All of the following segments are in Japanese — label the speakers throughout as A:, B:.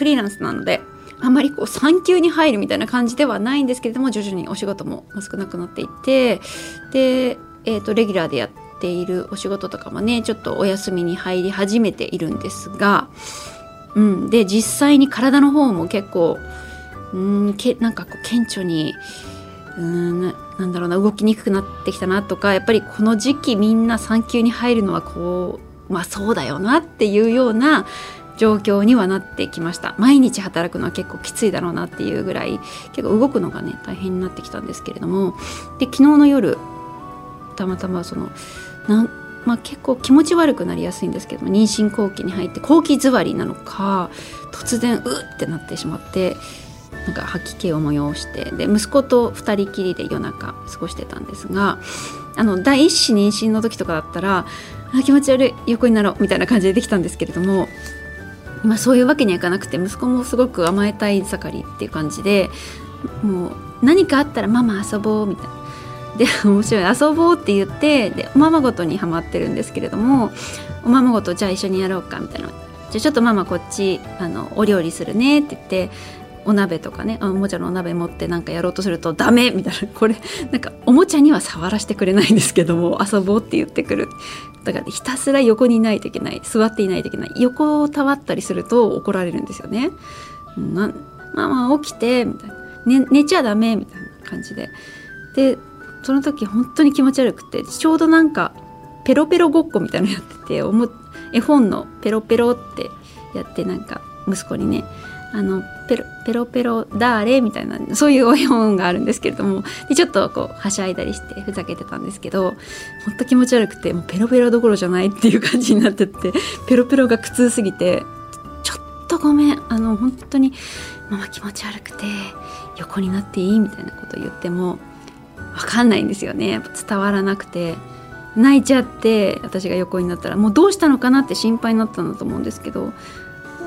A: フリーランスなのであまりこう産休に入るみたいな感じではないんですけれども徐々にお仕事も少なくなっていてで、えーと、レギュラーでやっているお仕事とかもねちょっとお休みに入り始めているんですが、うん、で実際に体の方も結構うんけなんかこう顕著にうんなんだろうな動きにくくなってきたなとかやっぱりこの時期みんな産休に入るのはこうまあそうだよなっていうような状況にはなってきました。毎日働くのは結構きついだろうなっていうぐらい結構動くのがね大変になってきたんですけれども。で昨日の夜たまたまそのなんまあ、結構気持ち悪くなりやすいんですけども妊娠後期に入って後期座りなのか突然うってなってしまってなんか吐き気を催してで息子と2人きりで夜中過ごしてたんですがあの第一子妊娠の時とかだったらあ気持ち悪い横になろうみたいな感じでできたんですけれども今、そういうわけにはいかなくて息子もすごく甘えたい盛りっていう感じでもう何かあったらママ遊ぼうみたいな。で面白い遊ぼうって言ってでおままごとにはまってるんですけれどもおままごとじゃあ一緒にやろうかみたいなじゃあちょっとママこっちあのお料理するねって言ってお鍋とかねおもちゃのお鍋持ってなんかやろうとするとダメみたいなこれなんかおもちゃには触らせてくれないんですけども遊ぼうって言ってくる。だからひたすら横にいないといけない座っていないといけない。横をたわったりすると怒られるんですよね。なママ起きてみたいな、ね、寝ちゃダメみたいな感じで。でその時本当に気持ち悪くてちょうどなんかペロペロごっこみたいなのやってておも絵本のペロペロってやってなんか息子にねあのペロペロペロダーレみたいなそういう絵本があるんですけれどもでちょっとこうはしゃいだりしてふざけてたんですけどほんと気持ち悪くてもうペロペロどころじゃないっていう感じになってってペロペロが苦痛すぎてちょっとごめんあの本当にママ気持ち悪くて横になっていいみたいなことを言っても分かんないんですよね。伝わらなくて泣いちゃって私が横になったらもうどうしたのかなって心配になったんだと思うんですけど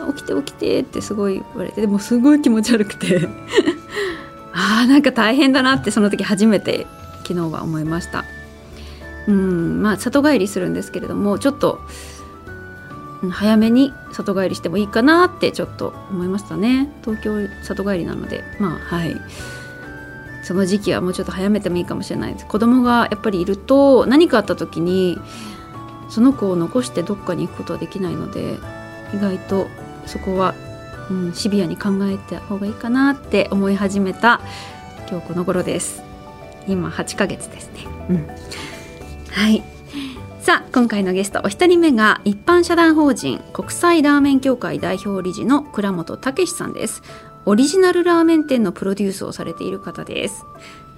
A: 起きて起きてってすごい言われてでもすごい気持ち悪くて。あーなんか大変だなってその時初めて昨日は思いました。うんまあ里帰りするんですけれどもちょっと早めに里帰りしてもいいかなってちょっと思いましたね。東京里帰りなのでまあはい。その時期はもうちょっと早めてもいいかもしれないです。子供がやっぱりいると何かあった時にその子を残してどっかに行くことはできないので意外とそこは、うん、シビアに考えた方がいいかなって思い始めた今日この頃です。今8ヶ月ですね、うん、はい。さあ今回のゲストお一人目が一般社団法人国際ラーメン協会代表理事の倉本武さんです。オリジナルラーメン店のプロデュースをされている方です。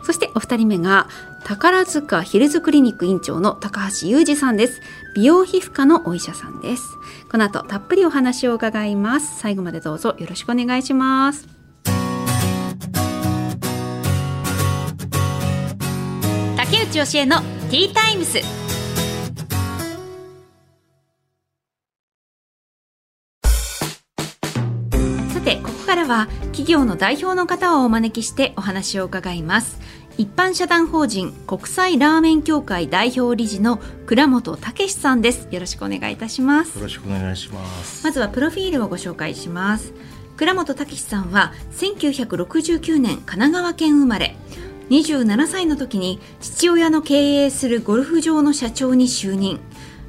A: そしてお二人目が宝塚ヒルズクリニック院長の高橋裕二さんです。美容皮膚科のお医者さんです。この後たっぷりお話を伺います。最後までどうぞよろしくお願いします。竹内義恵のティータイムス。からは企業の代表の方をお招きしてお話を伺います。一般社団法人国際ラーメン協会代表理事の倉本武さんです。よろしくお願いいたします。
B: よろしくお願いします。
A: まずはプロフィールをご紹介します。倉本武さんは1969年神奈川県生まれ。27歳の時に父親の経営するゴルフ場の社長に就任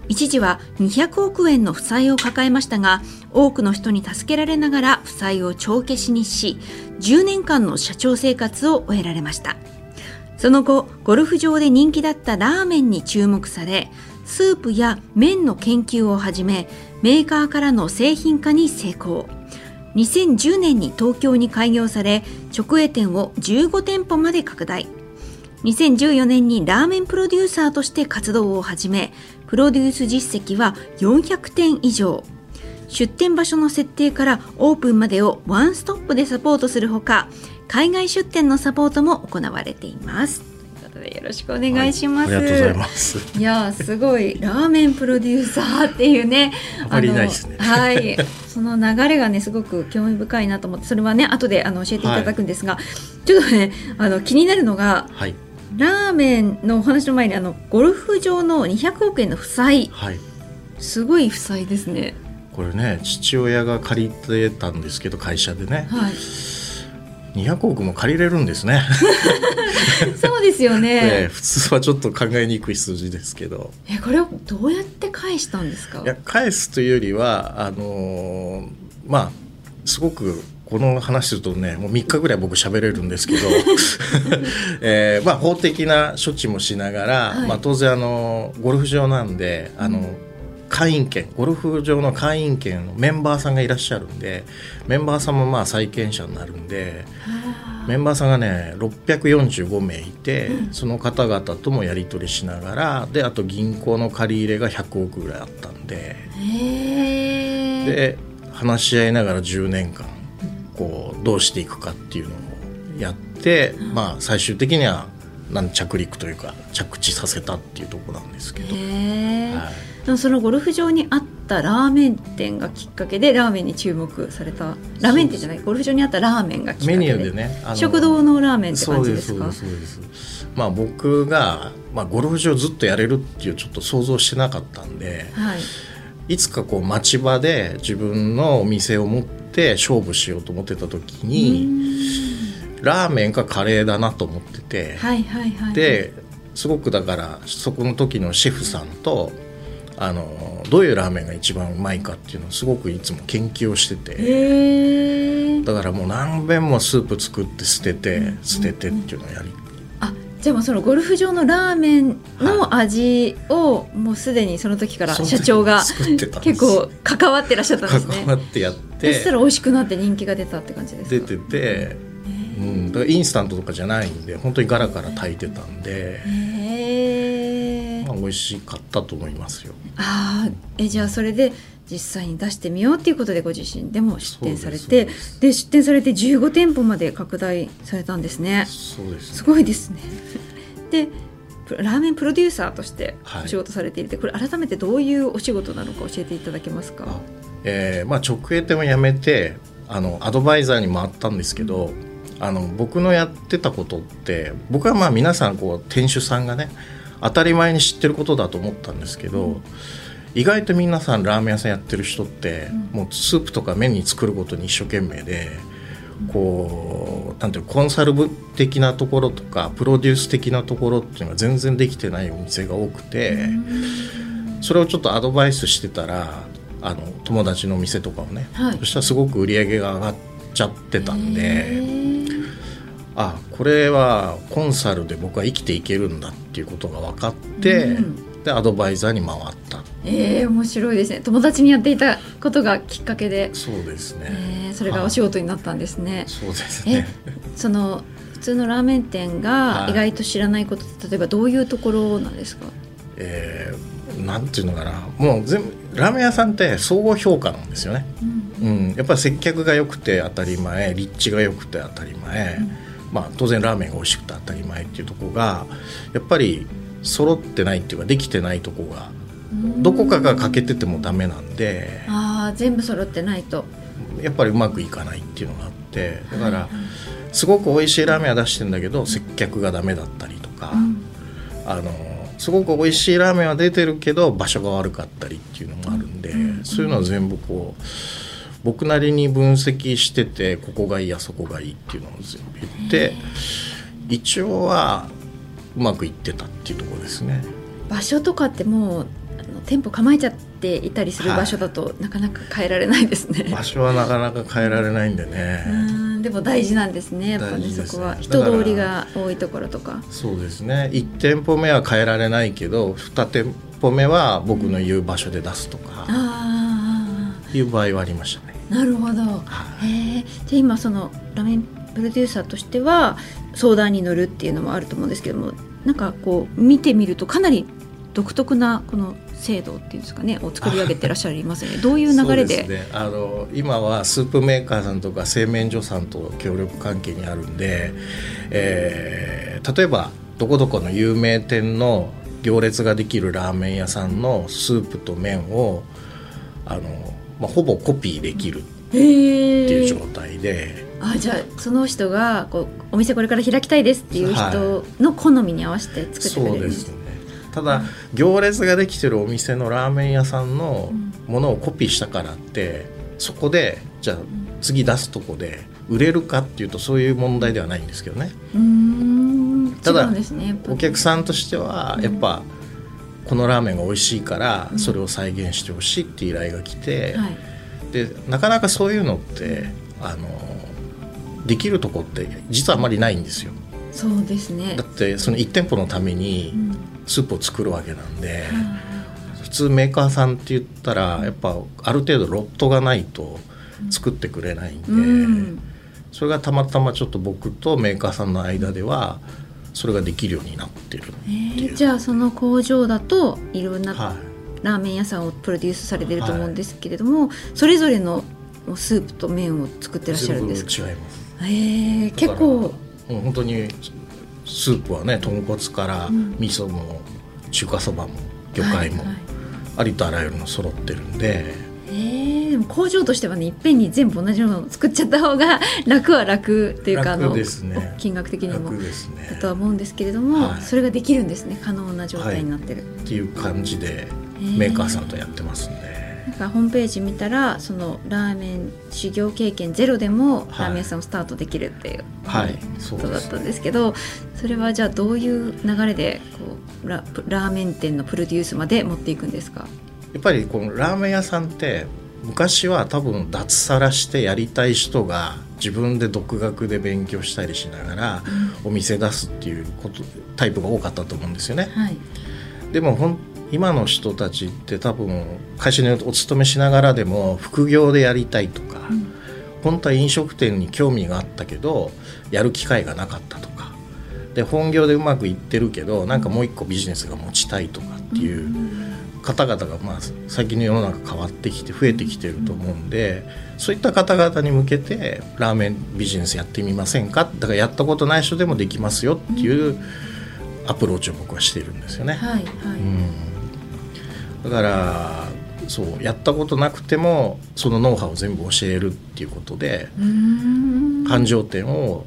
A: 一時は200億円の負債を抱えましたが多くの人に助けられながら負債を帳消しにし10年間の社長生活を終えられましたその後、ゴルフ場で人気だったラーメンに注目され、スープや麺の研究をはじめ、メーカーからの製品化に成功。2010年に東京に開業され、直営店を15店舗まで拡大。2014年にラーメンプロデューサーとして活動を始め、プロデュース実績は400点以上。
C: 出店場所の設定からオープンまでをワンストップでサポートするほか海外出店のサポートも行われています。ということでよろしくお願いします、
B: はい、ありがとうございます。
C: いやすごい。ラーメンプロデューサーっていうね
B: あまりないですね。
C: はい。その流れがねすごく興味深いなと思ってそれはね後であの教えていただくんですが、はい、ちょっとねあの気になるのが、
B: はい、
C: ラーメンのお話の前にあのゴルフ場の200億円の負債、
B: はい、
C: すごい負債ですね。
B: これね父親が借りてたんですけど会社でね、
C: はい、
B: 200億も借りれるんですね。
C: そうですよね。
B: ね、普通はちょっと考えにくい数字ですけど。
C: えこれをどうやって返したんですか？
B: いや返すというよりはあのー、まあすごくこの話するとねもう3日ぐらい僕喋れるんですけど、えーまあ、法的な処置もしながら、はい、まあ、当然あのゴルフ場なんであの、うん。会員権ゴルフ場の会員権のメンバーさんがいらっしゃるんでメンバーさんもまあ債権者になるんでメンバーさんがね645名いて、うん、その方々ともやり取りしながらであと銀行の借り入れが100億ぐらいあったんでで話し合いながら10年間こうどうしていくかっていうのをやって、うん、まあ最終的にはなん着陸というか着地させたっていうとこなんですけど。はい。
C: そのゴルフ場にあったラーメン店がきっかけでラーメンに注目されたラーメン店じゃないゴルフ場にあったラーメンがきっかけで。
B: メニューでね
C: 食堂のラーメンって感じですか？
B: そうです。まあ僕が、まあ、ゴルフ場ずっとやれるっていうちょっと想像してなかったんで、
C: はい、
B: いつかこう町場で自分のお店を持って勝負しようと思ってた時にラーメンかカレーだなと思ってて、
C: はいはいはい、
B: ですごくだからそこの時のシェフさんとあのどういうラーメンが一番うまいかっていうのをすごくいつも研究をしててだからもう何遍もスープ作って捨てて捨ててっていうのをやり、
C: あじゃあもうそのゴルフ場のラーメンの味をもうすでにその時から社長が結構関わってらっしゃったんですね。
B: 関わってやって。
C: そしたら美味しくなって人気が出たって感じです
B: 出てて、うん、だからインスタントとかじゃないんで本当にガラガラ炊いてたんで。まあ、美味しかったと思いますよ。
C: あえじゃあそれで実際に出してみようっていうことでご自身でも出店されてで出店されて15店舗まで拡大されたんですね。
B: そうです、
C: ね、すごいですね。でラーメンプロデューサーとしてお仕事されていて、はい、これ改めてどういうお仕事なのか教えていただけますか？
B: えーまあ、直営店を辞めてあのアドバイザーに回ったんですけど、あの僕のやってたことって僕はまあ皆さんこう店主さんがね当たり前に知ってることだと思ったんですけど、うん、意外と皆さんラーメン屋さんやってる人って、うん、もうスープとか麺に作ることに一生懸命で。こうなんていうコンサル部的なところとかプロデュース的なところっていうのが全然できてないお店が多くてそれをちょっとアドバイスしてたらあの友達の店とかをね、はい、そしたらすごく売り上げが上がっちゃってたんで。あこれはコンサルで僕は生きていけるんだっていうことが分かって、うん、でアドバイザーに回った。
C: えー、面白いですね。友達にやっていたことがきっかけで。
B: そうですね、
C: えー、それがお仕事になったんですね、
B: そうですね。
C: その普通のラーメン店が意外と知らないことって、例えばどういうところなんですか？
B: えー、なんていうのかな。もう全部ラーメン屋さんって総合評価なんですよね、うん、うん、やっぱり接客が良くて当たり前立地が良くて当たり前、うん。まあ、当然ラーメンが美味しくて当たり前っていうとこがやっぱり揃ってないっていうかできてないとこがどこかが欠けててもダメなんで
C: あ全部揃ってないと。
B: やっぱりうまくいかないっていうのがあってだからすごく美味しいラーメンは出してるんだけど接客がダメだったりとか、うん、あのすごく美味しいラーメンは出てるけど場所が悪かったりっていうのもあるんで、うん、そういうのは全部こう。僕なりに分析しててここがいいやそこがいいっていうのを全部言って一応はうまくいってたっていうところですね。
C: 場所とかってもう店舗構えちゃっていたりする場所だと、なかなか変えられないですね。
B: 場所はなかなか変えられないんでね。
C: でも大事なんですね。やっぱり、ね、そこは人通りが多いところとか。
B: そうですね。一店舗目は変えられないけど、二店舗目は僕の言う場所で出すとか。いう場合はありましたね。
C: なるほど、はい、で今そのラメンプロデューサーとしては相談に乗るっていうのもあると思うんですけどもなんかこう見てみるとかなり独特なこの制度っていうんですかねを作り上げてらっしゃいますよね どういう流れで？
B: そうすね、あの今はスープメーカーさんとか製麺所さんと協力関係にあるんで、えー例えばどこどこの有名店の行列ができるラーメン屋さんのスープと麺をあの、まあ、ほぼコピーできるっていう状態で。
C: あじゃあその人がこうお店これから開きたいですっていう人の好みに合わせて作ってくれ
B: そう
C: るんで
B: ですすね。ただ行列ができてるお店のラーメン屋さんのものをコピーしたからってそこでじゃあ次出すとこで売れるかっていうとそういう問題ではないんですけどね。ただお客さんとしてはやっぱこのラーメンが美味しいからそれを再現してほしいっていう依頼が来て、
C: はい。
B: でなかなかそういうのってあのできるとこって実はあまりないんですよ。
C: そうですね。
B: だってその1店舗のために
C: うん。
B: スープを作るわけなんで、普通メーカーさんって言ったらやっぱある程度ロットがないと作ってくれないんで、
C: うん。
B: それがたまたまちょっと僕とメーカーさんの間ではそれができるようになってるって
C: え
B: いう、
C: ーじゃあその工場だといろんな
B: はい。
C: ラーメン屋さんをプロデュースされてると思うんですけれども、それぞれのスープと麺を作ってらっしゃるんですか？
B: 違います
C: えー、結構。
B: もう本当にスープはね豚骨から
C: うん。
B: 味噌も中華そばも魚介も
C: はいはい。
B: ありとあらゆるの揃ってるんで、
C: えー、でも工場としてはねいっぺんに全部同じものを作っちゃった方が 楽は楽っていうかあの
B: 楽ですね。
C: 金額的にも。
B: 楽ですね。
C: だとは思うんですけれども、
B: はい。
C: それができるんですね。可能な状態になってる、
B: っていう感じで
C: ー。
B: メーカーさんとやってますんで、
C: ホームページ見たらそのラーメン修行経験ゼロでも
B: はい。
C: ラーメン屋さんをスタートできるっていう
B: はい。
C: ことだったんですけどそれはじゃあどういう流れでこうララーメン店のプロデュースまで持っていくんですか？
B: やっぱりこのラーメン屋さんって昔は多分脱サラしてやりたい人が自分で独学で勉強したりしながらお店出すっていうことタイプが多かったと思うんですよね。
C: はい。
B: でもほん今の人たちって多分会社にお勤めしながらでも副業でやりたいとか、
C: うん。
B: 本当は飲食店に興味があったけどやる機会がなかったとか。で本業でうまくいってるけどなんかもう一個ビジネスが持ちたいとかっていう方々がまあ最近の世の中変わってきて増えてきてると思うんでそういった方々に向けてラーメンビジネスやってみませんか？だからやったことない人でもできますよっていうアプローチを僕はしているんですよね。
C: はいはい、
B: うん、だからそうやったことなくてもそのノウハウを全部教えるっていうことで
C: うーん。
B: 繁盛店を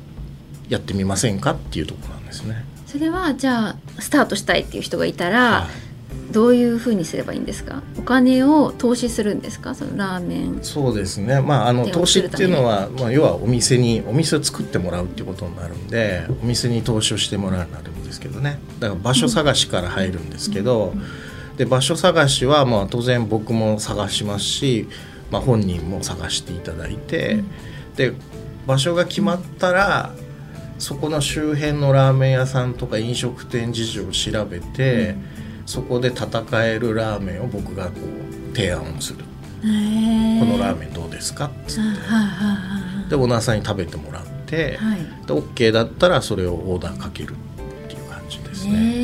B: やってみませんかっていうところなんですね。
C: それはじゃあスタートしたいっていう人がいたら、
B: はい。
C: どういうふうにすればいいんですか？お金を投資するんですか？そのラーメン。
B: そうですね、まあ、あの投資っていうのは、まあ、要はお店にお店を作ってもらうっていうことになるんでお店に投資をしてもらうなるんですけどね。だから場所探しから入るんですけど、で場所探しはまあ当然僕も探しますし、まあ、本人も探していただいて、で場所が決まったらそこの周辺のラーメン屋さんとか飲食店事情を調べて、そこで戦えるラーメンを僕がこう提案をする。
C: へー。
B: このラーメンどうですかっつって。でオーナーさんに食べてもらって、
C: はい。はい
B: で OK だったらそれをオーダーかけるっていう感じですね、
C: へー。
B: で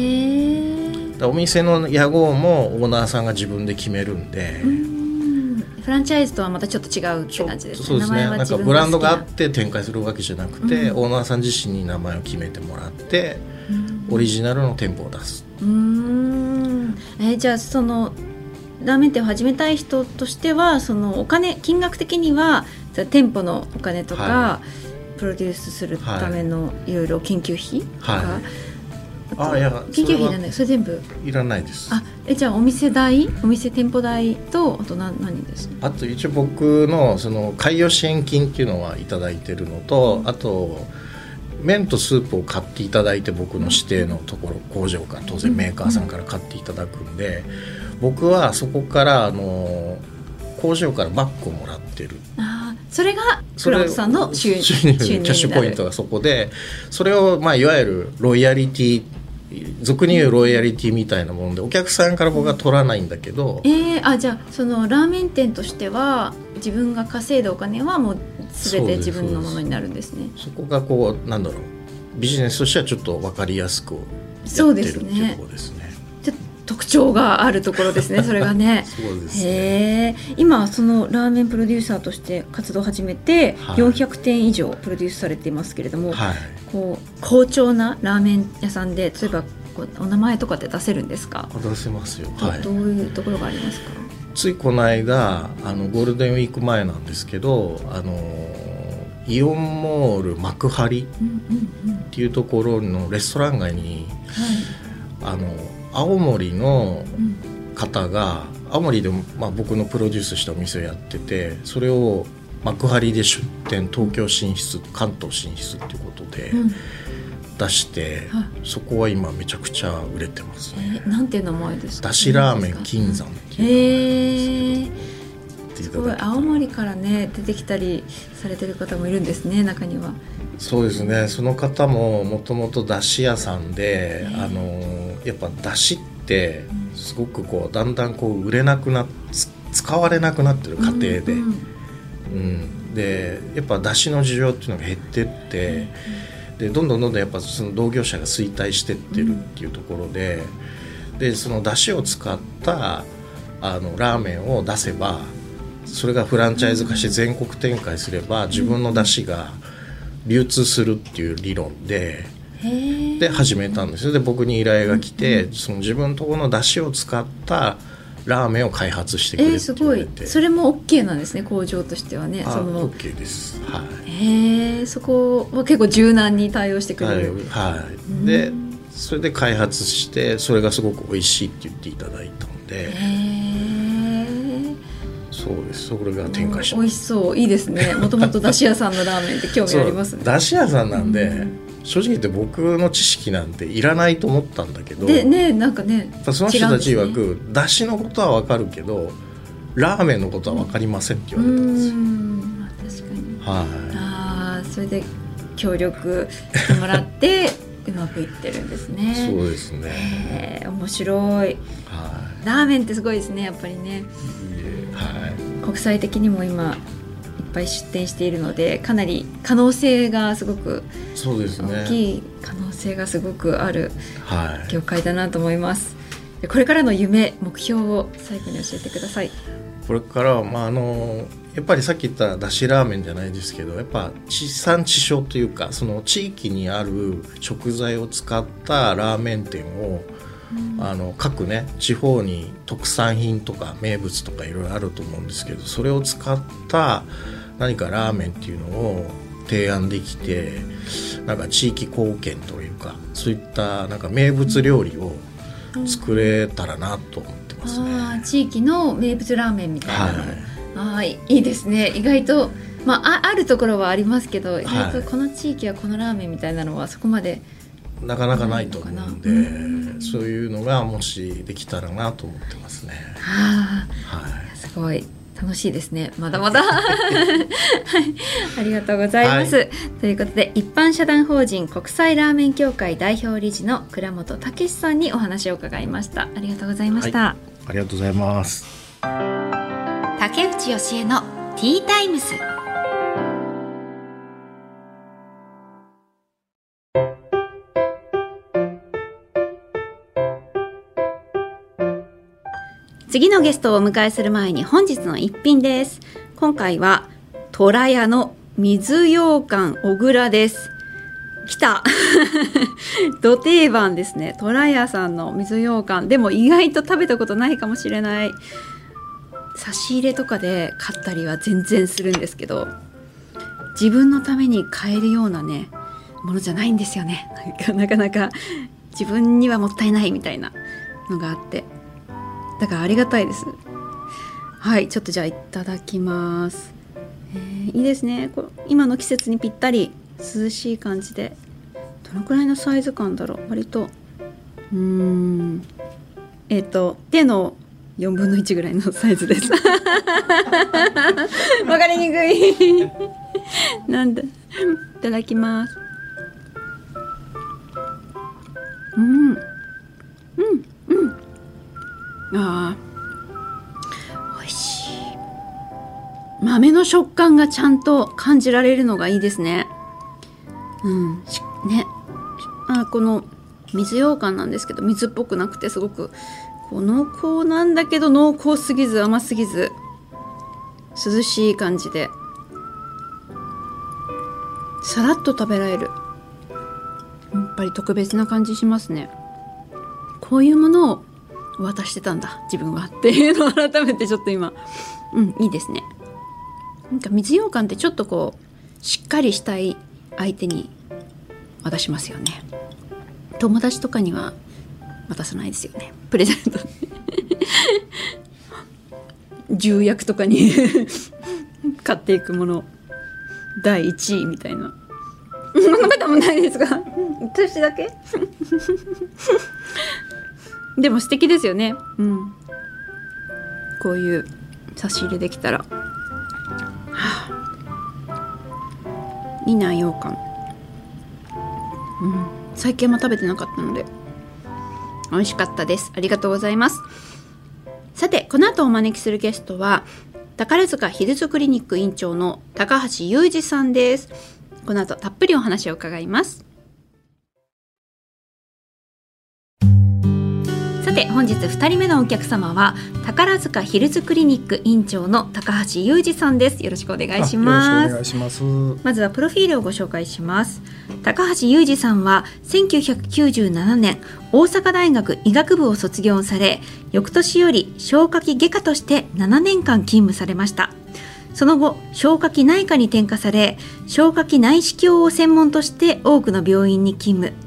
B: お店の屋号もオーナーさんが自分で決めるんで、
C: うん。フランチャイズとはまたちょっと違うって感じですね。
B: そうですね。な。んかブランドがあって展開するわけじゃなくて、
C: うん。
B: オーナーさん自身に名前を決めてもらって
C: うん。
B: オリジナルの店舗を出す。
C: うーん。えーじゃあそのラーメン店を始めたい人としてはそのお金金額的には店舗のお金とか、
B: は
C: プロデュースするためのいろいろ研究費とか、
B: はい
C: あ
B: いや
C: 研究費じゃ
B: それは
C: ないそれ全部。
B: いらないです。
C: あえじゃあお店代？お店店舗代とあと何何です？
B: あと一応僕のその開業支援金っていうのはいただいてるのとあと麺とスープを買っていただいて僕の指定のところ工場から当然メーカーさんから買っていただくんで僕はそこからあの工場からバッグをもらってる。
C: あーそれが
B: それ
C: 倉本さんの収入
B: キャッシュポイントがそこでそれをまあいわゆるロイヤリティ俗に言うロイヤリティみたいなものでお客さんから僕は取らないんだけど
C: えー、あじゃあそのラーメン店としては自分が稼いだお金はもう全て自分のものになるんですね。
B: そこがこうなんだろう。ビジネスとしてはちょっと分かりやすくや
C: そう
B: ってるって
C: ですね
B: いうところですね。
C: 特徴があるところですね それがね。
B: そね。
C: へえ今そのラーメンプロデューサーとして活動を始めて
B: はい。
C: 400店以上プロデュースされていますけれども、
B: はい。
C: こう好調なラーメン屋さんで例えばこうお名前とかって出せるんですか、
B: 出せますよ。
C: ど
B: はい。
C: どういうところがありますか？
B: ついこの間あのゴールデンウィーク前なんですけどあのイオンモール幕張
C: うんうんうん。
B: っていうところのレストラン街に
C: はい。
B: あの青森の
C: うん。
B: 方が青森でも、まあ、僕のプロデュースしたお店をやっててそれを幕張で出店東京進出関東進出っていうことで
C: うん。
B: 出して、
C: はい。
B: そこは今めちゃくちゃ売れてますね。
C: えーなんていう名前ですか？
B: だしラーメン金山っていう
C: へえ
B: 言ってい
C: すごい
B: ただけ
C: 青森からね出てきたりされてる方もいるんですね中には。
B: そうですね。その方ももともとだし屋さんで、
C: えー
B: あのやっぱだしってすごくこうだんだんこう売れなくな使われなくなってる家庭で、
C: うんうん
B: うん、でやっぱ出汁の需要っていうのが減ってって、でどんどんどんどんやっぱその同業者が衰退してってるっていうところで,、でその出汁を使ったあのラーメンを出せばそれがフランチャイズ化して全国展開すれば自分の出汁が流通するっていう理論で。で始めたんですよ。で僕に依頼が来て、その自分のところの出汁を使ったラーメンを開発してくれって
C: えー、すごい。それも OK なんですね工場としてはね。
B: あ
C: その
B: OK です。はい。
C: へえそこは結構柔軟に対応してくれ
B: はい、
C: る、
B: はい、でそれで開発してそれがすごく美味しいって言っていただいたので。
C: へえ
B: そうです。それが展開し
C: 美味しそう。いいですね。もともとだし屋さんのラーメンって興味ありますね。
B: だし屋さんなんで、
C: うん
B: 正直言って僕の知識なんていらないと思ったんだけど
C: でねなんかね
B: その人たち曰
C: 違うんですね。
B: く、だしのことは分かるけどラーメンのことは分かりませんって
C: う
B: 言われたんですよ、
C: んまあ確かに。
B: はい。
C: ああそれで協力してもらって うまくいってるんですね。
B: そうですね。
C: 面白い。
B: は
C: ラーメンってすごいですねやっぱりね。
B: い。はい。
C: 国際的にも今いっぱい出店しているのでかなり可能性がすごく
B: そうですね。
C: 大きい可能性がすごくある
B: はい。
C: 業界だなと思いますでこれからの夢目標を最後に教えてください
B: これからはまああのやっぱりさっき言っただしラーメンじゃないですけど、やっぱ地産地消というかその地域にある食材を使ったラーメン店を。あの各ね地方に特産品とか名物とかいろいろあると思うんですけどそれを使った何かラーメンっていうのを提案できてなんか地域貢献というかそういったなんか名物料理を作れたらなと思ってますね。
C: あー地域の名物ラーメンみたいな。の、
B: はい。
C: あーいいですね。意外と、まあ、ああるところはありますけど意外と
B: はい。
C: この地域はこのラーメンみたいなのはそこまで
B: なかなかないと思うんで、
C: うん。
B: そういうのがもしできたらなと思ってますね。
C: あ
B: はい。
C: ーすごい。楽しいですね。まだまだ。はい。ありがとうございます、
B: は
C: ということで一般社団法人国際ラーメン協会代表理事の倉本武さんにお話を伺いました。ありがとうございました、
B: ありがとうございます。
C: 竹内義恵のティータイムス次のゲストをお迎えする前に本日の一品です。今回は虎屋の水羊羹小倉です。来た。ど定番ですね。虎屋さんの水羊羹。でも意外と食べたことないかもしれない。差し入れとかで買ったりは全然するんですけど自分のために買えるようなねものじゃないんですよね。なんかなかなか自分にはもったいないみたいなのがあって。だからありがたいです。はいちょっとじゃあいただきます、えーいいですね。これ今の季節にぴったり涼しい感じでどのくらいのサイズ感だろう。割とうーんえっ、と手の4分の1ぐらいのサイズです。わかりにくい。なんだいただきます。うん。うんうんあ美味しい。豆の食感がちゃんと感じられるのがいいですね。うん。ね。あこの水羊羹なんですけど水っぽくなくてすごくこう濃厚なんだけど濃厚すぎず甘すぎず涼しい感じでさらっと食べられる。やっぱり特別な感じしますね。こういうものを渡してたんだ自分はっていうのを改めてちょっと今。うんいいですね。なんか水羊羹ってちょっとこうしっかりしたい相手に渡しますよね。友達とかには渡さないですよね。プレゼント。重役とかに 買っていくもの。第1位みたいな。そんなこともないですが私だけ？でも素敵ですよね。うん。こういう差し入れできたら、はあ、いいな羊羹うん。最近も食べてなかったので。美味しかったです。ありがとうございます。さてこの後お招きするゲストは宝塚ヒルズクリニック院長の高橋裕二さんです。この後たっぷりお話を伺います。て本日2人目のお客様は宝塚ヒルズクリニック院長の高橋裕二さんです。よろしくお願いします。
D: お願いします。
C: まずはプロフィールをご紹介します。高橋裕二さんは1997年大阪大学医学部を卒業され翌年より消化器外科として7年間勤務されました。その後消化器内科に転科され消化器内視鏡を専門として多くの病院に勤務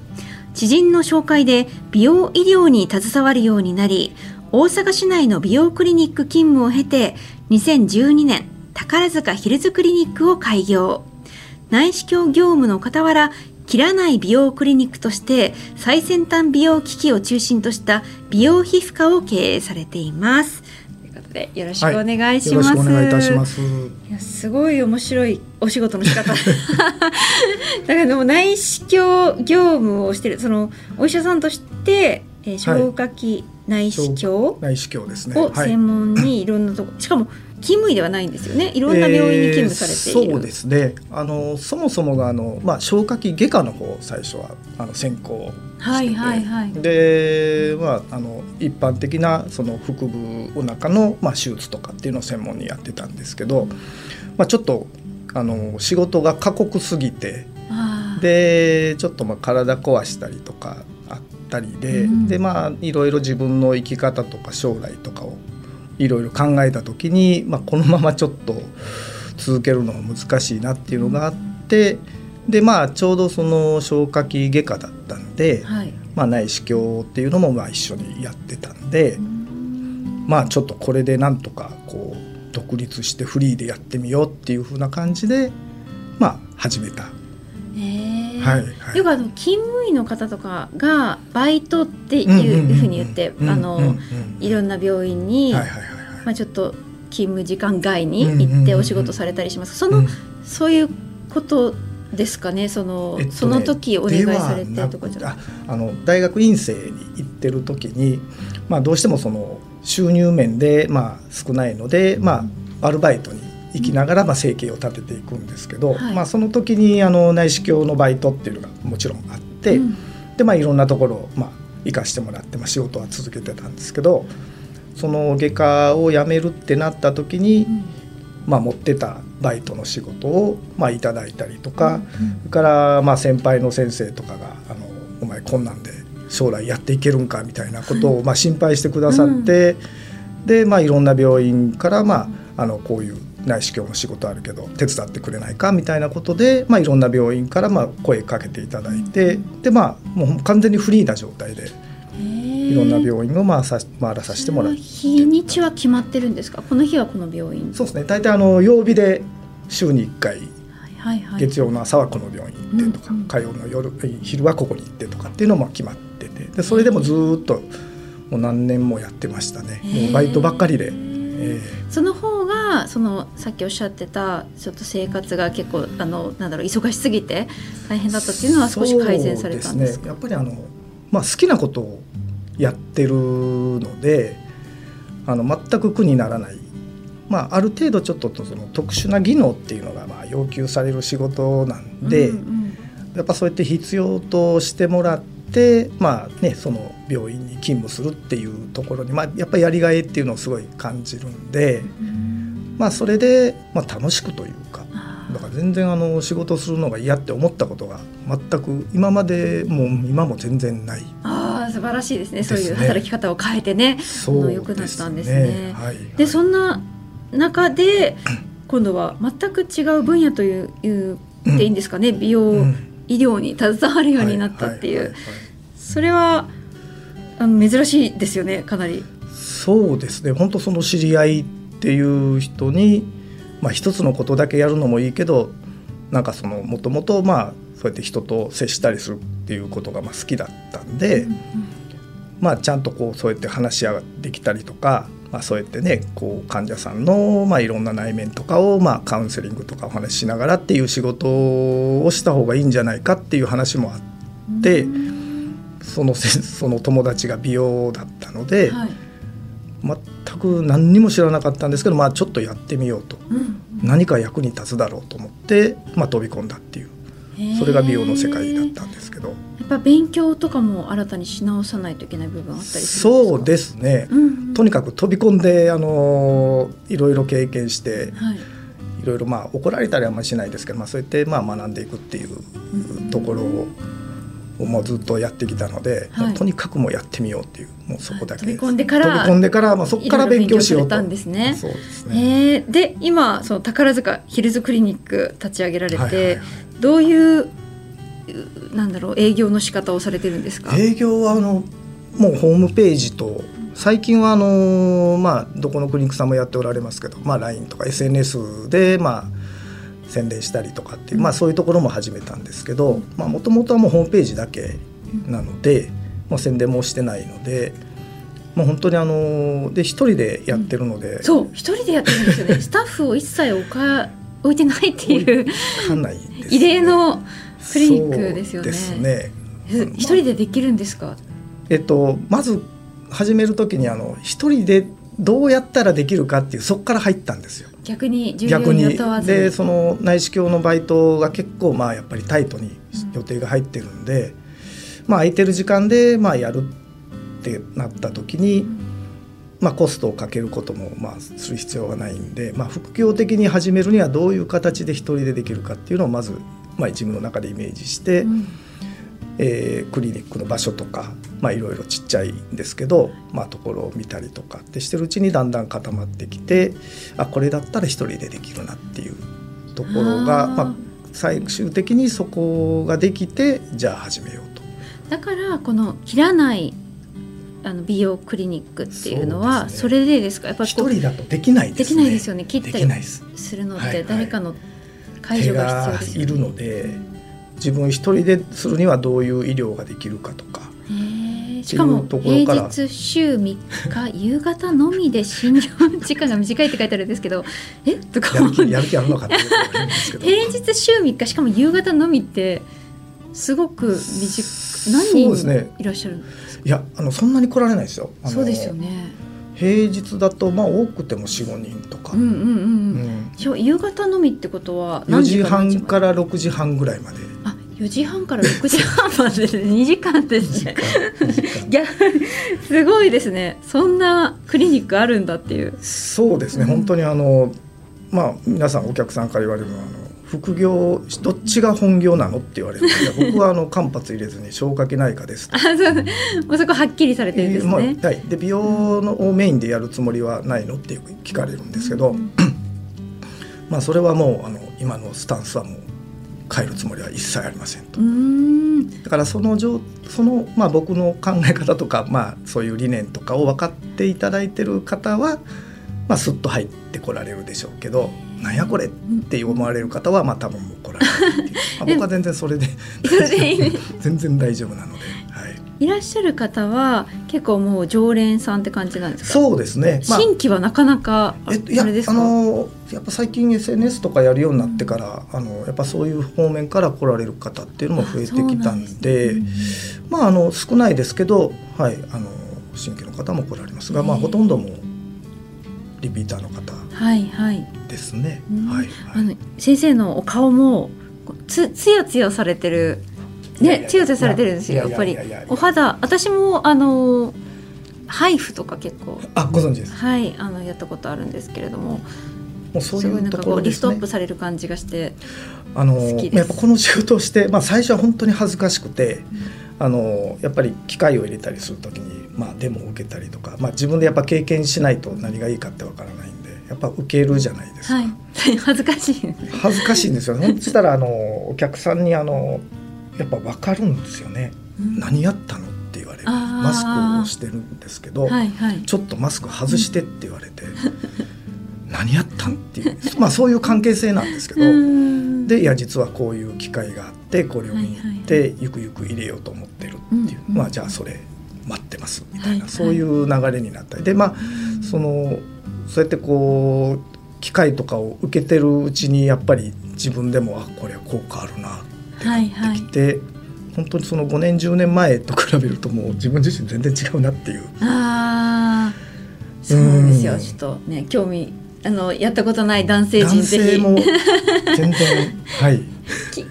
C: 知人の紹介で美容医療に携わるようになり大阪市内の美容クリニック勤務を経て2012年宝塚ヒルズクリニックを開業。内視鏡業務の傍ら切らない美容クリニックとして最先端美容機器を中心とした美容皮膚科を経営されています。ことでよろしくお願いします、
D: はい、お願いいたします。
C: いやすごい面白いお仕事の仕方。だからでも内視鏡業務をしてるそのお医者さんとして、えー、消化器内視鏡、
D: 内視鏡ですね。
C: を専門にいろんなとこ、はい、しかも勤務医ではないんですよね。いろんな病院に勤務されている、
D: えー、そうですね。あのそもそもがあの、まあ、消化器外科の方最初はあの専攻
C: はいはいはい。
D: で、まあ、あの一般的なその腹部お腹の、まあ、手術とかっていうのを専門にやってたんですけど、まあ、ちょっとあの仕事が過酷すぎてでちょっとまあ体壊したりとかあったりで、うん、でまあいろいろ自分の生き方とか将来とかをいろいろ考えた時に、まあ、このままちょっと続けるのは難しいなっていうのがあってでまあちょうどその消化器外科だったんで、はい、まあ、内視鏡っていうのもまあ一緒にやってたんで、まあちょっとこれでなんとかこう独立してフリーでやってみようっていうふうな感じでまあ始めた。
C: はいはい、よくあの勤務医の方とかがバイトっていうふうに言ってあのいろんな病院に、まあ、ちょっと勤務時間外に行ってお仕事されたりします。その、そういうことですかね。その、えっとね、その時お願いされてとかじゃ
D: あの大学院生に行ってる時に、まあ、どうしてもその収入面で、まあ、少ないので、まあ、アルバイトに行きながらまあ生計を立てていくんですけど、はい、まあ、その時にあの内視鏡のバイトっていうのがもちろんあって、うん、でまあ、いろんなところをまあ行かしてもらって、まあ、仕事は続けてたんですけどその外科を辞めるってなった時に、うん、まあ、持ってたバイトの仕事をまあいただいたりとか、うん、それからまあ先輩の先生とかが「あのお前こんなんで将来やっていけるんか」みたいなことをまあ心配してくださって、で、まあ、いろんな病院から、まあ、あのこういう内視鏡の仕事あるけど手伝ってくれないかみたいなことで、まあ、いろんな病院からまあ声かけていただいてでまあもう完全にフリーな状態でいろんな病院をまあさ回らさせてもらって。
C: 日にちは決まってるんですか？この日はこの病院。
D: そうですね。大体あの曜日で週に1回月曜の朝はこの病院行ってとか、火曜の夜昼はここに行ってとかっていうのも決まってて。でそれでもずっともう何年もやってましたね。もうバイトばっかりで。
C: えー、その方がそのさっきおっしゃってたちょっと生活が結構あのなんだろう忙しすぎて大変だったっていうのは少し改善されたんですか？
D: ね、やっぱりあの、まあ、好きなことをやってるのであの全く苦にならない、まあ、ある程度ちょっとその特殊な技能っていうのがまあ要求される仕事なんで、うんうん、やっぱそうやって必要としてもらってまあねその病院に勤務するっていうところに、まあ、やっぱりやりがいっていうのをすごい感じるんで、まあ、それで、まあ、楽しくというかだから全然あの仕事するのが嫌って思ったことが全く今までも今も全然ない。
C: 素晴らしいですね。そういう働き方を変えてね。そう良くなったんですね。はい、でそんな中で今度は全く違う分野といういうっていいんですかね、うん、美容医療に携わるようになったっていう。それはあの珍しいですよねかなり。
D: そうですね。本当その知り合いっていう人に、まあ、一つのことだけやるのもいいけどなんかそのもともとまあそうやって人と接したりするっていうことがまあ好きだったんで、うんうん、まあちゃんとこうそうやって話し合ができたりとか、まあ、そうやってねこう患者さんのまあいろんな内面とかをまあカウンセリングとかお話ししながらっていう仕事をした方がいいんじゃないかっていう話もあって、うん、そのその友達が美容だったので。はい。全く何にも知らなかったんですけど、まあ、ちょっとやってみようと、うん、何か役に立つだろうと思って、まあ、飛び込んだっていうそれが美容の世界だったんですけど。
C: やっぱ勉強とかも新たにし直さないといけない部分あったりす
D: るそうですね、うんうん、とにかく飛び込んであのいろいろ経験して、はい、いろいろまあ怒られたりはあんまりしないですけど、まあ、そうやってまあ学んでいくっていうところを。もうずっとやってきたので、はい、とにかくもうやってみようっていうもうそこだけ
C: 飛び込んでから
D: 飛び込んでからまあそこから勉強しようと
C: んですね。そうですね。えー、で今その宝塚ヒルズクリニック立ち上げられて、はいはいはい、どういうなんだろう営業の仕方をされてるんですか？
D: 営業はあのもうホームページと最近はあのまあどこのクリニックさんもやっておられますけど、まあ LINE とか SNS でまあ宣伝したりとかっていう、まあ、そういうところも始めたんですけどもともとはもうホームページだけなので、まあ、宣伝もしてないので。もう本当にあので一人でやってるので、
C: うん、そう一人でやってるんですよね スタッフを一切置か置いてないっていうかなり、異例のクリニックですよね。ですね。一人でできるんですか？
D: えっとまず始める時にあの一人でどうやったらできるかっていうそこから入ったんですよ。
C: 逆に逆に
D: でその内視鏡のバイトが結構まあやっぱりタイトに予定が入ってるんで、うん、まあ空いてる時間でまあやるってなった時に、まあ、コストをかけることもまあする必要がないんで、まあ、副業的に始めるにはどういう形で一人でできるかっていうのをまず、まあ、自分の中でイメージして。うんえー、クリニックの場所とか、まあ、いろいろちっちゃいんですけど、まあ、ところを見たりとかってしてるうちにだんだん固まってきてあこれだったら一人でできるなっていうところがまあ、最終的にそこができてじゃあ始めようと。
C: だからこの切らないあの美容クリニックっていうのはそれでですか？やっぱ
D: 一人だとできない
C: です、ね、できないですよね切ったりす。るのって誰かの介助が必要です
D: よね、いるので。自分一人でするにはどういう医療ができるかとか。
C: しかも平日週3日夕方のみで診療時間が短いって書いてあるんですけど え？とか
D: やる気あるのかって
C: 平日週3日しかも夕方のみってすごく短何人いらっしゃるんですか、
D: ね、いやあのそんなに来られないですよ。
C: そうですよね
D: 平日だとまあ多くても45人とか、うんうん
C: うんうん、夕方のみってことは
D: 4時半から6時半ぐらいまで。
C: 4時半から6時半まで。2時間ですね。いやすごいですね。そんなクリニックあるんだっていう。
D: そうですね、うん、本当にあのまあ皆さんお客さんから言われるのはあの副業どっちが本業なのって言われる 僕はあの間髪入れずに消化器内科ですあ
C: そうもうそこはっきりされてるんですね、えー
D: まあ、はい、で美容のをメインでやるつもりはないのって聞かれるんですけど、うん、まあそれはもうあの今のスタンスはもう変えるつもりは一切ありませんと。だからそのその、まあ、僕の考え方とか、まあ、そういう理念とかを分かっていただいてる方は、まあ、スッと入ってこられるでしょうけど「なんやこれ」って思われる方は、まあ、多分もう来られないっていう、まあ、僕は全然それで 全然大丈夫なので。
C: い。らっしゃる方は結構もう常連さんって感じなんですか？
D: そうですね、
C: まあ、新規はなかなかあれですか？あ
D: のやっぱ最近 SNS とかやるようになってから、うん、あのやっぱそういう方面から来られる方っていうのも増えてきたんで、ね、まああの少ないですけど、はい、あの新規の方も来られますが、まあ、ほとんどもリピーターの方ですね。はいはい、
C: あの先生のお顔もつつやつやされてる。ね手当てされてるんですよやっぱり。お肌私もあのハイフとか結構。
D: あご存知です。
C: はいあのやったことあるんですけれども。もうそういうところ、ね、リフトアップされる感じがして
D: あのやっぱこの仕事をして、まあ、最初は本当に恥ずかしくて、うん、あのやっぱり機械を入れたりする時に、まあ、デモを受けたりとか、まあ、自分でやっぱ経験しないと何がいいかってわからないんでやっぱ受けるじゃないですか、はい、
C: 恥ずかしい
D: 恥ずかしいんですよね。そしたらあのお客さんにあのやっぱ分かるんですよね、うん、何やったのって言われる。マスクをしてるんですけど、はいはい、ちょっとマスク外してって言われて、何やったんっていう。まあそういう関係性なんですけどでいや実はこういう機会があってこれを見に行って、ゆくゆく入れようと思ってるっていう、まあじゃあそれ待ってますみたいな、そういう流れになったり。でまあそのそうやってこう機会とかを受けてるうちにやっぱり自分でもあこれは効果あるなってなってきて、はいはい、本当にその5年10年前と比べるともう自分自身全然違うなっていう。
C: あそうですよ、ちょっとね興味あのやったことない男性陣ぜひ。
D: 全然はい。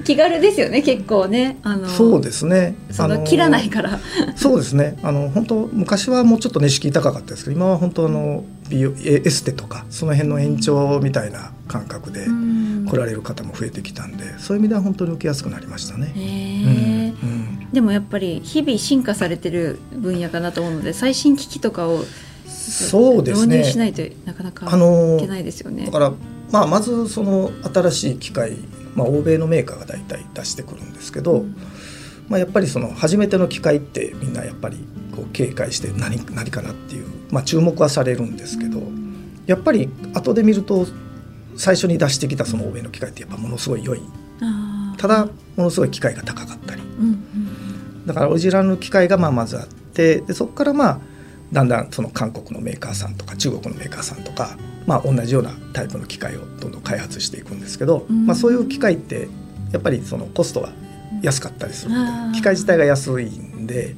C: 気軽ですよね結構ね。
D: あのそうですね。
C: その切らないから。
D: そうですね。あの本当昔はもうちょっとね敷居高かったですけど今は本当あの美容エステとかその辺の延長みたいな感覚で来られる方も増えてきたんでそういう意味では本当に受けやすくなりましたね。
C: うんうん、でもやっぱり日々進化されてる分野かなと思うので最新機器とかを
D: そうですね。
C: 導入しないとなかなかいけないですよね。
D: だからまあまずその新しい機械まあ、欧米のメーカーが大体出してくるんですけど、まあ、やっぱりその初めての機械ってみんなやっぱりこう警戒して何何かなっていう、まあ、注目はされるんですけどやっぱり後で見ると最初に出してきたその欧米の機械ってやっぱものすごい良い。ただものすごい機械が高かったり、だからオリジナルの機械がまあまずあってでそこからまあだんだんその韓国のメーカーさんとか中国のメーカーさんとかまあ、同じようなタイプの機械をどんどん開発していくんですけど、うん、まあ、そういう機械ってやっぱりそのコストが安かったりするので機械自体が安いんで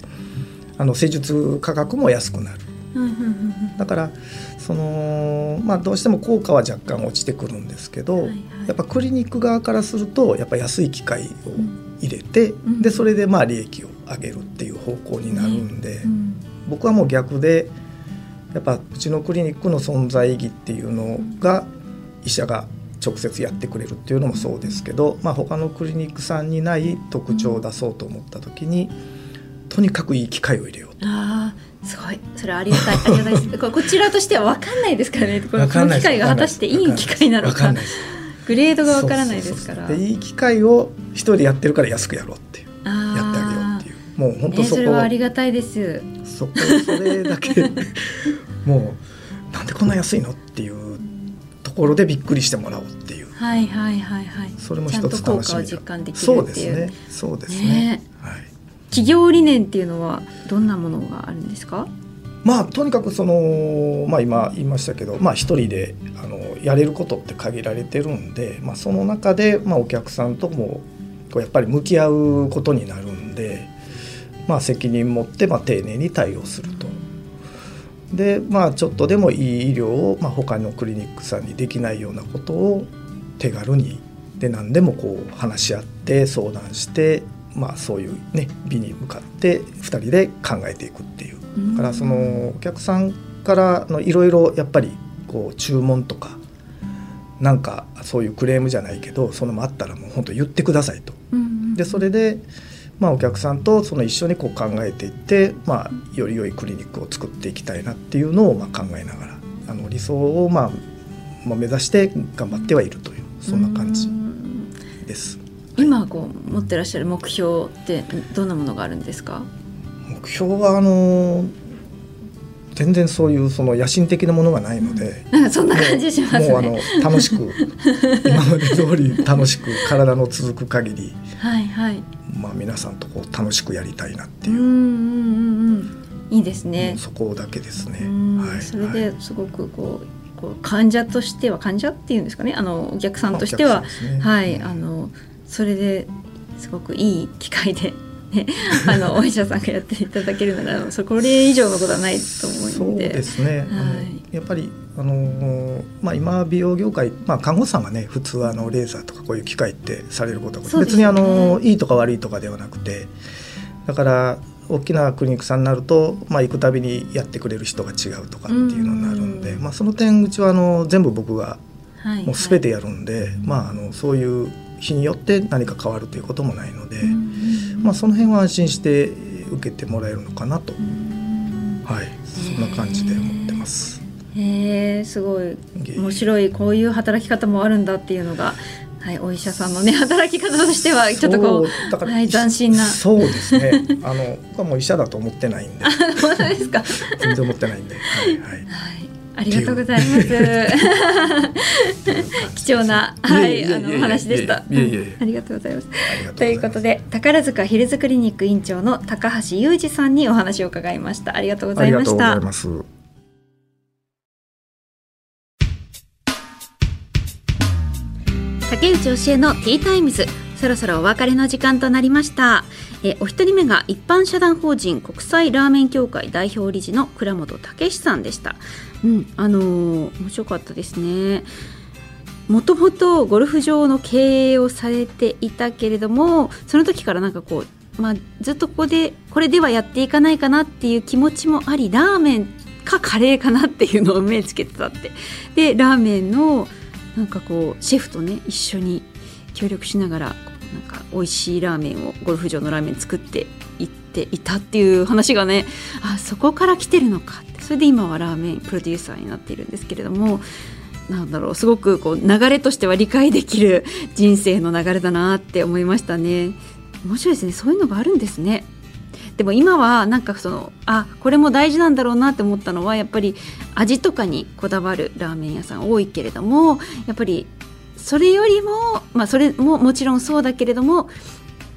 D: あの施術価格も安くなる。だからその、まあ、どうしても効果は若干落ちてくるんですけど、はいはい、やっぱクリニック側からするとやっぱ安い機械を入れて、うん、でそれでまあ利益を上げるっていう方向になるんで、うん、僕はもう逆でやっぱうちのクリニックの存在意義っていうのが医者が直接やってくれるっていうのもそうですけど、まあ、他のクリニックさんにない特徴を出そうと思った時にとにかくいい機会を入れようと。
C: あすごい。それありがたい。ありがたいです。こちらとしては分かんないですからね。この機械が果たしていい機械なのか。グレードが分からないですから。
D: いい機械を一人でやってるから安くやろうっていう。やってあげようっていう。もう本当そこ、
C: ね、それはありがたいです。
D: そこそれだけ。もうなんでこんな安いのっていうところでびっくりしてもらおうっていう。
C: はいはいはいはい。
D: それも一つ楽しみ実
C: 感できるそうです
D: ね。そうですね、ね、はい、
C: 企業理念っていうのはどんなものがあるんですか？
D: まあとにかくその、まあ、今言いましたけど、まあ、一人であのやれることって限られてるんで、まあ、その中で、まあ、お客さんともこうやっぱり向き合うことになるんで、まあ、責任持って、まあ、丁寧に対応すると。でまあちょっとでもいい医療を、まあ、他のクリニックさんにできないようなことを手軽にで何でもこう話し合って相談して、まあ、そういうね美に向かって2人で考えていくっていう。だからそのお客さんからのいろいろやっぱりこう注文とかなんかそういうクレームじゃないけどそのもあったらもう本当言ってくださいと。でそれでまあ、お客さんとその一緒にこう考えていって、まあ、より良いクリニックを作っていきたいなっていうのをまあ考えながらあの理想をまあ、まあ、目指して頑張ってはいるというそんな感じです。
C: 今こう持ってらっしゃる目標ってどんなものがあるんですか？
D: 目標はあの全然そういうその野心的なものがないので、
C: なんかそんな感じします、ね、
D: もう あの楽しく 今まで通り楽しく体の続く限り、
C: はいはい、
D: まあ皆さんとこう楽しくやりたいなっていう。うんうんうん
C: いいですね。
D: そこだけですね。
C: はい。それですごくこう。こう患者としては患者っていうんですかねあのお客さんとしては、ね、はいあのそれですごくいい機会でね、あのお医者さんがやっていただけるならそこれ以上のことはないと思うので。
D: そうですね、はい、やっぱりあのまあ、今美容業界、まあ、看護師さんがね普通あのレーザーとかこういう機械ってされることは、ね、別にあのいいとか悪いとかではなくてだから大きなクリニックさんになると、まあ、行くたびにやってくれる人が違うとかっていうのになるんで、まあ、その点うちはあの全部僕がもう全てやるんで、はいはい、まあ、あのそういう日によって何か変わるということもないので、まあ、その辺は安心して受けてもらえるのかなと、はい、そんな感じで思ってます。
C: へえすごい。面白いこういう働き方もあるんだっていうのがはい、お医者さんのね働き方としてはちょっとこうだから、はい、斬新な。
D: そうですね。あの僕はもう医者だと思ってないんで。
C: 本当ですか。
D: 全然思ってないんで。はい、はい。はい
C: ありがとうございます。貴重な、はい、あの話でした。ありがとうございます。ということで、宝塚ヒルズクリニック院長の高橋裕二さんにお話を伺いました。ありがとうございました。竹内教えのティータイムズそろそろお別れの時間となりました。えお一人目が一般社団法人国際ラーメン協会代表理事の倉本武さんでした。うんあのー、面白かったですね。もともとゴルフ場の経営をされていたけれどもその時からなんかこう、まあ、ずっとここでこれではやっていかないかなっていう気持ちもありラーメンかカレーかなっていうのを目つけてたって。でラーメンのなんかこうシェフとね一緒に協力しながらなんか美味しいラーメンをゴルフ場のラーメン作っていっていたっていう話がねあそこから来てるのかって。それで今はラーメンプロデューサーになっているんですけれどもなんだろうすごくこう流れとしては理解できる人生の流れだなって思いましたね。面白いですね。そういうのがあるんですね。でも今はなんかそのあこれも大事なんだろうなって思ったのはやっぱり味とかにこだわるラーメン屋さん多いけれどもやっぱりそれよりもまあそれももちろんそうだけれども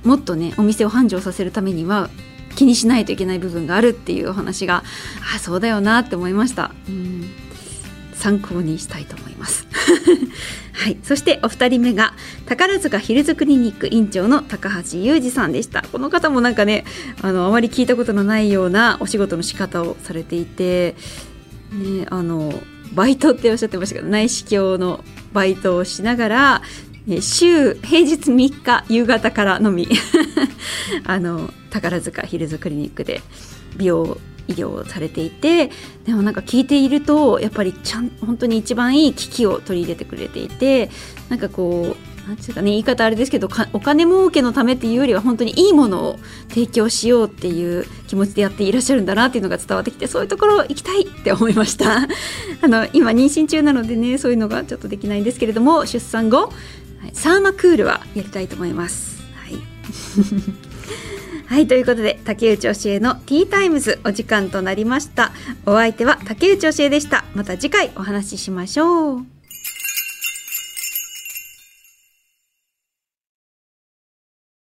C: もっとねお店を繁盛させるためには気にしないといけない部分があるっていうお話があそうだよなって思いました。うん。参考にしたいと思います。はい、そしてお二人目が宝塚ヒルズクリニック院長の高橋裕二さんでした。この方もなんかねあのあまり聞いたことのないようなお仕事の仕方をされていて、ね、あのバイトっておっしゃってましたけど内視鏡のバイトをしながら週平日3日夕方からのみ。あの宝塚ヒルズクリニックで美容医療をされていてでもなんか聞いているとやっぱりちゃん本当に一番いい機器を取り入れてくれていてなんかこうなんていうかね言い方あれですけどお金儲けのためっていうよりは本当にいいものを提供しようっていう気持ちでやっていらっしゃるんだなっていうのが伝わってきてそういうところ行きたいって思いました。あの今妊娠中なのでねそういうのがちょっとできないんですけれども出産後、はい、サーマクールはやりたいと思います。はい。はいということで竹内教えのティータイムズお時間となりました。お相手は竹内教えでした。また次回お話ししましょう